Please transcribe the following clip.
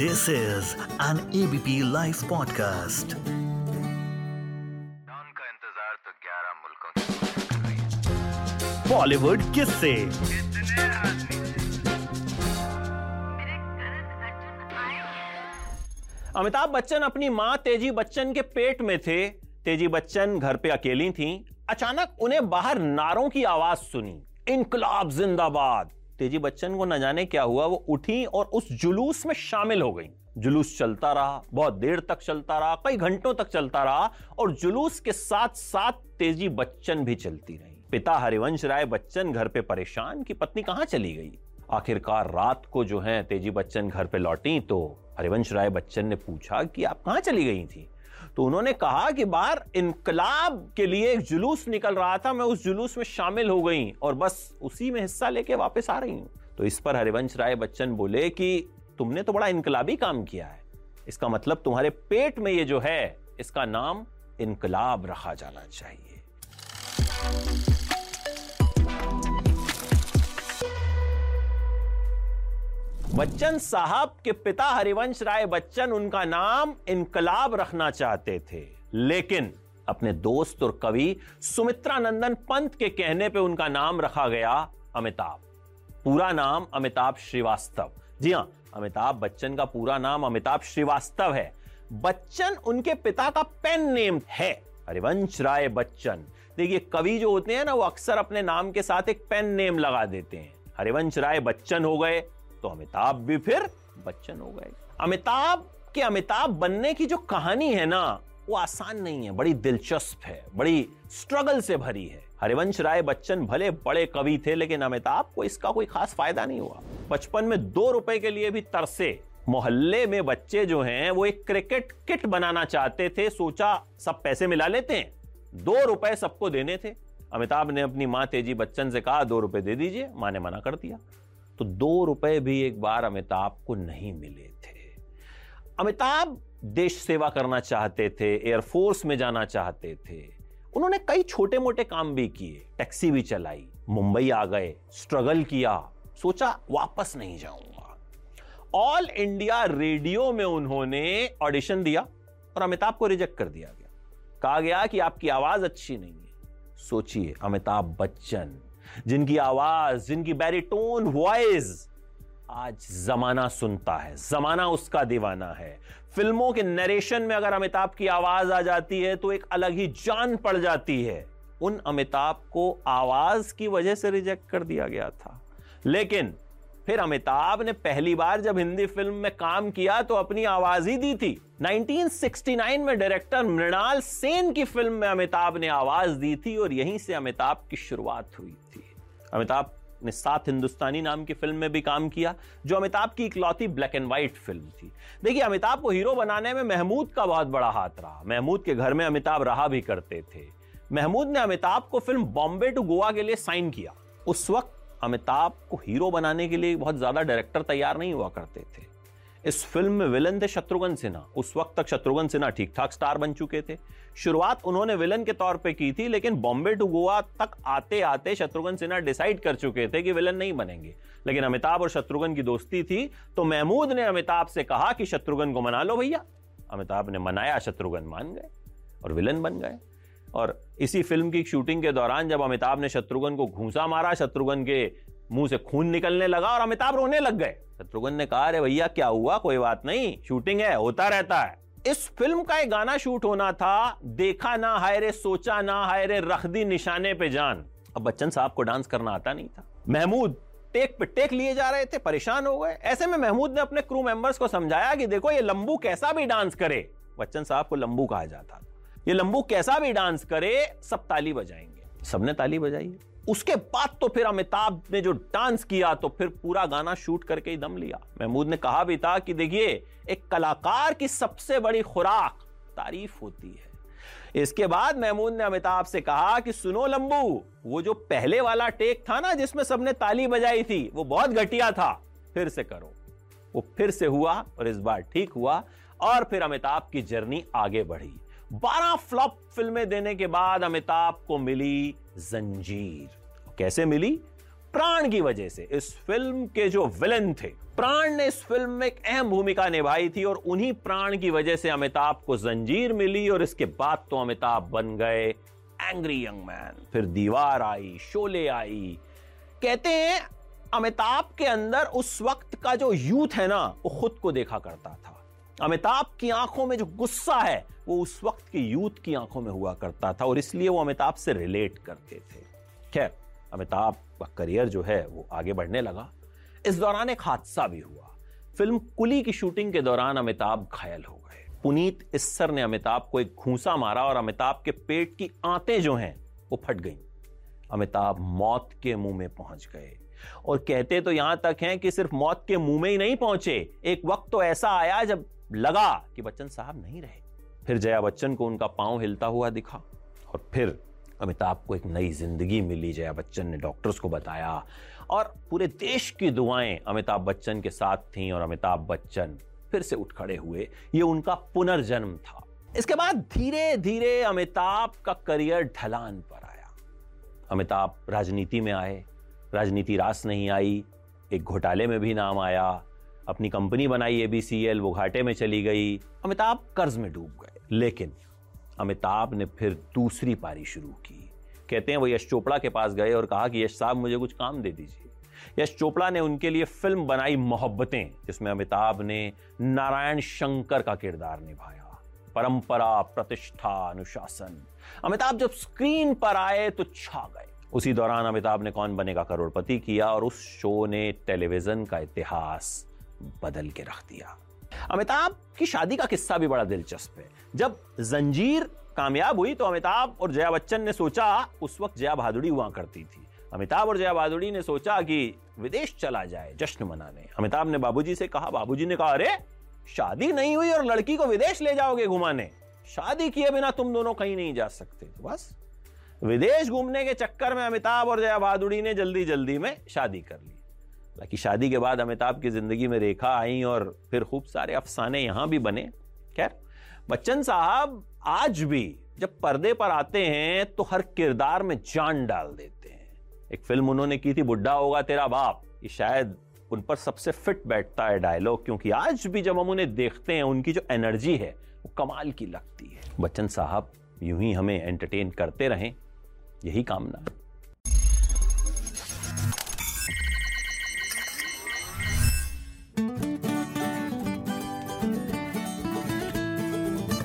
This is an ABP Life podcast. का इंतज़ार तो 11 मुल्कों बॉलीवुड किससे। अमिताभ बच्चन अपनी माँ तेज़ी बच्चन के पेट में थे। तेज़ी बच्चन घर पे अकेली थीं। अचानक उन्हें बाहर नारों की आवाज़ सुनी। इनकलाब जिंदाबाद। तेज़ी बच्चन को न जाने क्या हुआ, वो उठी और उस जुलूस में शामिल हो गई। जुलूस चलता रहा, बहुत देर तक चलता रहा, कई घंटों तक चलता रहा और जुलूस के साथ साथ तेज़ी बच्चन भी चलती रही। पिता हरिवंश राय बच्चन घर पे परेशान कि पत्नी कहाँ चली गई? आखिरकार रात को जो है तेज़ी बच्चन घर पे लौटी तो हरिवंश राय बच्चन ने पूछा कि आप कहाँ चली गई थी? तो उन्होंने कहा कि बाहर इनकलाब के लिए एक जुलूस निकल रहा था, मैं उस जुलूस में शामिल हो गई और बस उसी में हिस्सा लेके वापस आ रही हूँ। तो इस पर हरिवंश राय बच्चन बोले कि तुमने तो बड़ा इनकलाबी काम किया है। इसका मतलब तुम्हारे पेट में ये जो है, इसका नाम इनकलाब रखा जाना चाहिए। बच्चन साहब के पिता हरिवंश राय बच्चन उनका नाम इनकलाब रखना चाहते थे। लेकिन अपने दोस्त और कवि सुमित्रा नंदन पंत के कहने पे उनका नाम रखा गया अमिताभ। पूरा नाम अमिताभ श्रीवास्तव। जी हाँ, अमिताभ बच्चन का पूरा नाम अमिताभ श्रीवास्तव है। बच्चन उनके पिता का पेन नेम है, हरिवंश राय बच्चन। देखिए, कवि जो होते हैं ना, वो अक्सर अपने नाम के साथ एक पेन नेम लगा देते हैं। हरिवंश राय बच्चन हो गए तो अमिताभ भी फिर बच्चन हो गए। अमिताभ के अमिताभ बनने की जो कहानी है ना, वो आसान नहीं है, बड़ी दिलचस्प है, बड़ी स्ट्रगल से भरी है। हरिवंश राय बच्चन भले बड़े कवि थे, लेकिन अमिताभ को इसका कोई खास फ़ायदा नहीं हुआ। बचपन में दो रुपए के लिए भी तरसे, मोहल्ले में बच्चे जो हैं, वो एक क्रिकेट किट बनाना चाहते थे, सोचा सब पैसे मिला लेते हैं, दो रुपए सबको देने थे। अमिताभ ने अपनी माँ तेज़ी बच्चन से कहा, दो रुपए दे दीजिए। माँ ने मना कर दिया। तो दो रुपए भी एक बार अमिताभ को नहीं मिले थे। अमिताभ देश सेवा करना चाहते थे एयरफोर्स में जाना चाहते थे। उन्होंने कई छोटे मोटे काम भी किए, टैक्सी भी चलाई, मुंबई आ गए स्ट्रगल किया, सोचा वापस नहीं जाऊँगा। ऑल इंडिया रेडियो में उन्होंने ऑडिशन दिया और अमिताभ को रिजेक्ट कर दिया गया। कहा गया कि आपकी आवाज़ अच्छी नहीं है। सोचिए, अमिताभ बच्चन। जिनकी आवाज़, जिनकी बैरिटोन वॉइस आज जमाना सुनता है, जमाना उसका दीवाना है। फ़िल्मों के नरेशन में अगर अमिताभ की आवाज़ आ जाती है तो एक अलग ही जान पड़ जाती है। उन अमिताभ को आवाज़ की वजह से रिजेक्ट कर दिया गया था। लेकिन फिर अमिताभ ने पहली बार जब हिंदी फ़िल्म में काम किया तो अपनी आवाज़ ही दी थी। 1969 में डायरेक्टर मृणाल सेन की फ़िल्म में अमिताभ ने आवाज़ दी थी और यहीं से अमिताभ की शुरुआत हुई। अमिताभ ने सात हिंदुस्तानी नाम की फ़िल्म में भी काम किया, जो अमिताभ की इकलौती ब्लैक एंड व्हाइट फ़िल्म थी। देखिए, अमिताभ को हीरो बनाने में महमूद का बहुत बड़ा हाथ रहा। महमूद के घर में अमिताभ रहा भी करते थे। महमूद ने अमिताभ को फ़िल्म बॉम्बे टू गोवा के लिए साइन किया। उस वक्त अमिताभ को हीरो बनाने के लिए बहुत ज़्यादा डायरेक्टर तैयार नहीं हुआ करते थे। इस फ़िल्म में विलन थे शत्रुघ्न सिन्हा। उस वक्त तक शत्रुघ्न सिन्हा ठीक ठाक स्टार बन चुके थे। शुरुआत उन्होंने विलन के तौर पे की थी, लेकिन बॉम्बे टू गोवा तक आते आते शत्रुघ्न सिन्हा डिसाइड कर चुके थे कि विलन नहीं बनेंगे। लेकिन अमिताभ और शत्रुघ्न की दोस्ती थी तो महमूद ने अमिताभ से कहा कि शत्रुघ्न को मना लो भैया। अमिताभ ने मनाया, शत्रुघ्न मान गए और विलन बन गए। और इसी फ़िल्म की शूटिंग के दौरान जब अमिताभ ने शत्रुघ्न को घूसा मारा, शत्रुघ्न के मुँह से खून निकलने लगा और अमिताभ रोने लग गए। शत्रुघ्न ने कहा, अरे भैया, क्या हुआ? कोई बात नहीं। शूटिंग है, होता रहता है। इस फ़िल्म का एक गाना शूट होना था, देखा ना हाय रे, सोचा ना हाय रे, रख दी निशाने पे जान। अब बच्चन साहब को डांस करना आता नहीं था। महमूद, टेक पे टेक लिए जा रहे थे, परेशान हो गए। ऐसे में महमूद ने अपने क्रू मेंबर्स को समझाया कि देखो, ये लंबू कैसा भी डांस करे। बच्चन साहब को लंबू कहा जाता ये लंबू कैसा भी डांस करे, सब ताली बजाएँगे। सबने ताली बजाई उसके बाद तो फिर अमिताभ ने जो डांस किया तो फिर पूरा गाना शूट करके ही दम लिया। महमूद ने कहा भी था कि देखिए, एक कलाकार की सबसे बड़ी खुराक तारीफ़ होती है। इसके बाद महमूद ने अमिताभ से कहा कि सुनो लंबू, वो जो पहले वाला टेक था ना, जिसमें सबने ताली बजाई थी, वो बहुत घटिया था। फिर से करो। वो फिर से हुआ और इस बार ठीक हुआ और फिर अमिताभ की जर्नी आगे बढ़ी। 12 फ्लॉप फ़िल्में देने के बाद अमिताभ को मिली जंजीर। कैसे मिली? प्राण की वजह से। इस फ़िल्म के जो विलन थे, प्राण ने इस फ़िल्म में एक अहम भूमिका निभाई थी और उन्हीं प्राण की वजह से अमिताभ को जंजीर मिली और इसके बाद तो अमिताभ बन गए एंग्री यंग मैन फिर दीवार आई, शोले आई। कहते हैं, अमिताभ के अंदर उस वक्त का जो यूथ है ना, वो खुद को देखा करता था। अमिताभ की आँखों में जो गुस्सा है, वो उस वक्त के यूथ की आँखों में हुआ करता था और इसलिए वो अमिताभ से रिलेट करते थे। खैर, अमिताभ का करियर जो है, वो आगे बढ़ने लगा। इस दौरान एक हादसा भी हुआ। फ़िल्म कुली की शूटिंग के दौरान अमिताभ घायल हो गए। पुनीत इस्सर ने अमिताभ को एक घूसा मारा और अमिताभ के पेट की आंतें जो हैं, वो फट गईं। अमिताभ मौत के मुँह में पहुँच गए। और कहते तो यहाँ तक हैं कि सिर्फ़ मौत के मुँह में ही नहीं पहुँचे। एक वक्त तो ऐसा आया जब लगा कि बच्चन साहब नहीं रहे। फिर जया बच्चन को उनका पाँव हिलता हुआ दिखा और फिर अमिताभ को एक नई ज़िंदगी मिली। जया बच्चन ने डॉक्टर्स को बताया और पूरे देश की दुआएँ अमिताभ बच्चन के साथ थीं और अमिताभ बच्चन फिर से उठ खड़े हुए। ये उनका पुनर्जन्म था। इसके बाद धीरे धीरे अमिताभ का करियर ढलान पर आया। अमिताभ राजनीति में आए, राजनीति रास नहीं आई, एक घोटाले में भी नाम आया अपनी कंपनी बनाई एबीसीएल वो घाटे में चली गई। अमिताभ कर्ज में डूब गए। लेकिन अमिताभ ने फिर दूसरी पारी शुरू की। कहते हैं वो यश चोपड़ा के पास गए और कहा कि, यश साहब, मुझे कुछ काम दे दीजिए। यश चोपड़ा ने उनके लिए फ़िल्म बनाई मोहब्बतें, जिसमें अमिताभ ने नारायण शंकर का किरदार निभाया। परंपरा, प्रतिष्ठा, अनुशासन। अमिताभ जब स्क्रीन पर आए तो छा गए। उसी दौरान अमिताभ ने कौन बनेगा करोड़पति किया और उस शो ने टेलीविज़न का इतिहास बदल के रख दिया। अमिताभ की शादी का किस्सा भी बड़ा दिलचस्प है। जब जंजीर कामयाब हुई तो अमिताभ और जया बच्चन ने सोचा उस वक्त जया भादुड़ी हुआ करती थी। अमिताभ और जया भादुड़ी ने सोचा कि विदेश चला जाए जश्न मनाने। अमिताभ ने बाबूजी से कहा, बाबूजी ने कहा, अरे, शादी नहीं हुई और लड़की को विदेश ले जाओगे घुमाने। शादी किए बिना तुम दोनों कहीं नहीं जा सकते। तो बस, विदेश घूमने के चक्कर में अमिताभ और जया भादुड़ी ने जल्दी जल्दी में शादी कर ली। हालाँकि शादी के बाद अमिताभ की ज़िंदगी में रेखा आई और फिर खूब सारे अफसाने यहाँ भी बने। खैर, बच्चन साहब आज भी जब पर्दे पर आते हैं तो हर किरदार में जान डाल देते हैं। एक फ़िल्म उन्होंने की थी, बुढ़ा होगा तेरा बाप। ये शायद उन पर सबसे फिट बैठता है डायलॉग क्योंकि आज भी जब हम उन्हें देखते हैं, उनकी जो एनर्जी है, वो कमाल की लगती है। बच्चन साहब, यूँ ही हमें एंटरटेन करते रहें, यही कामना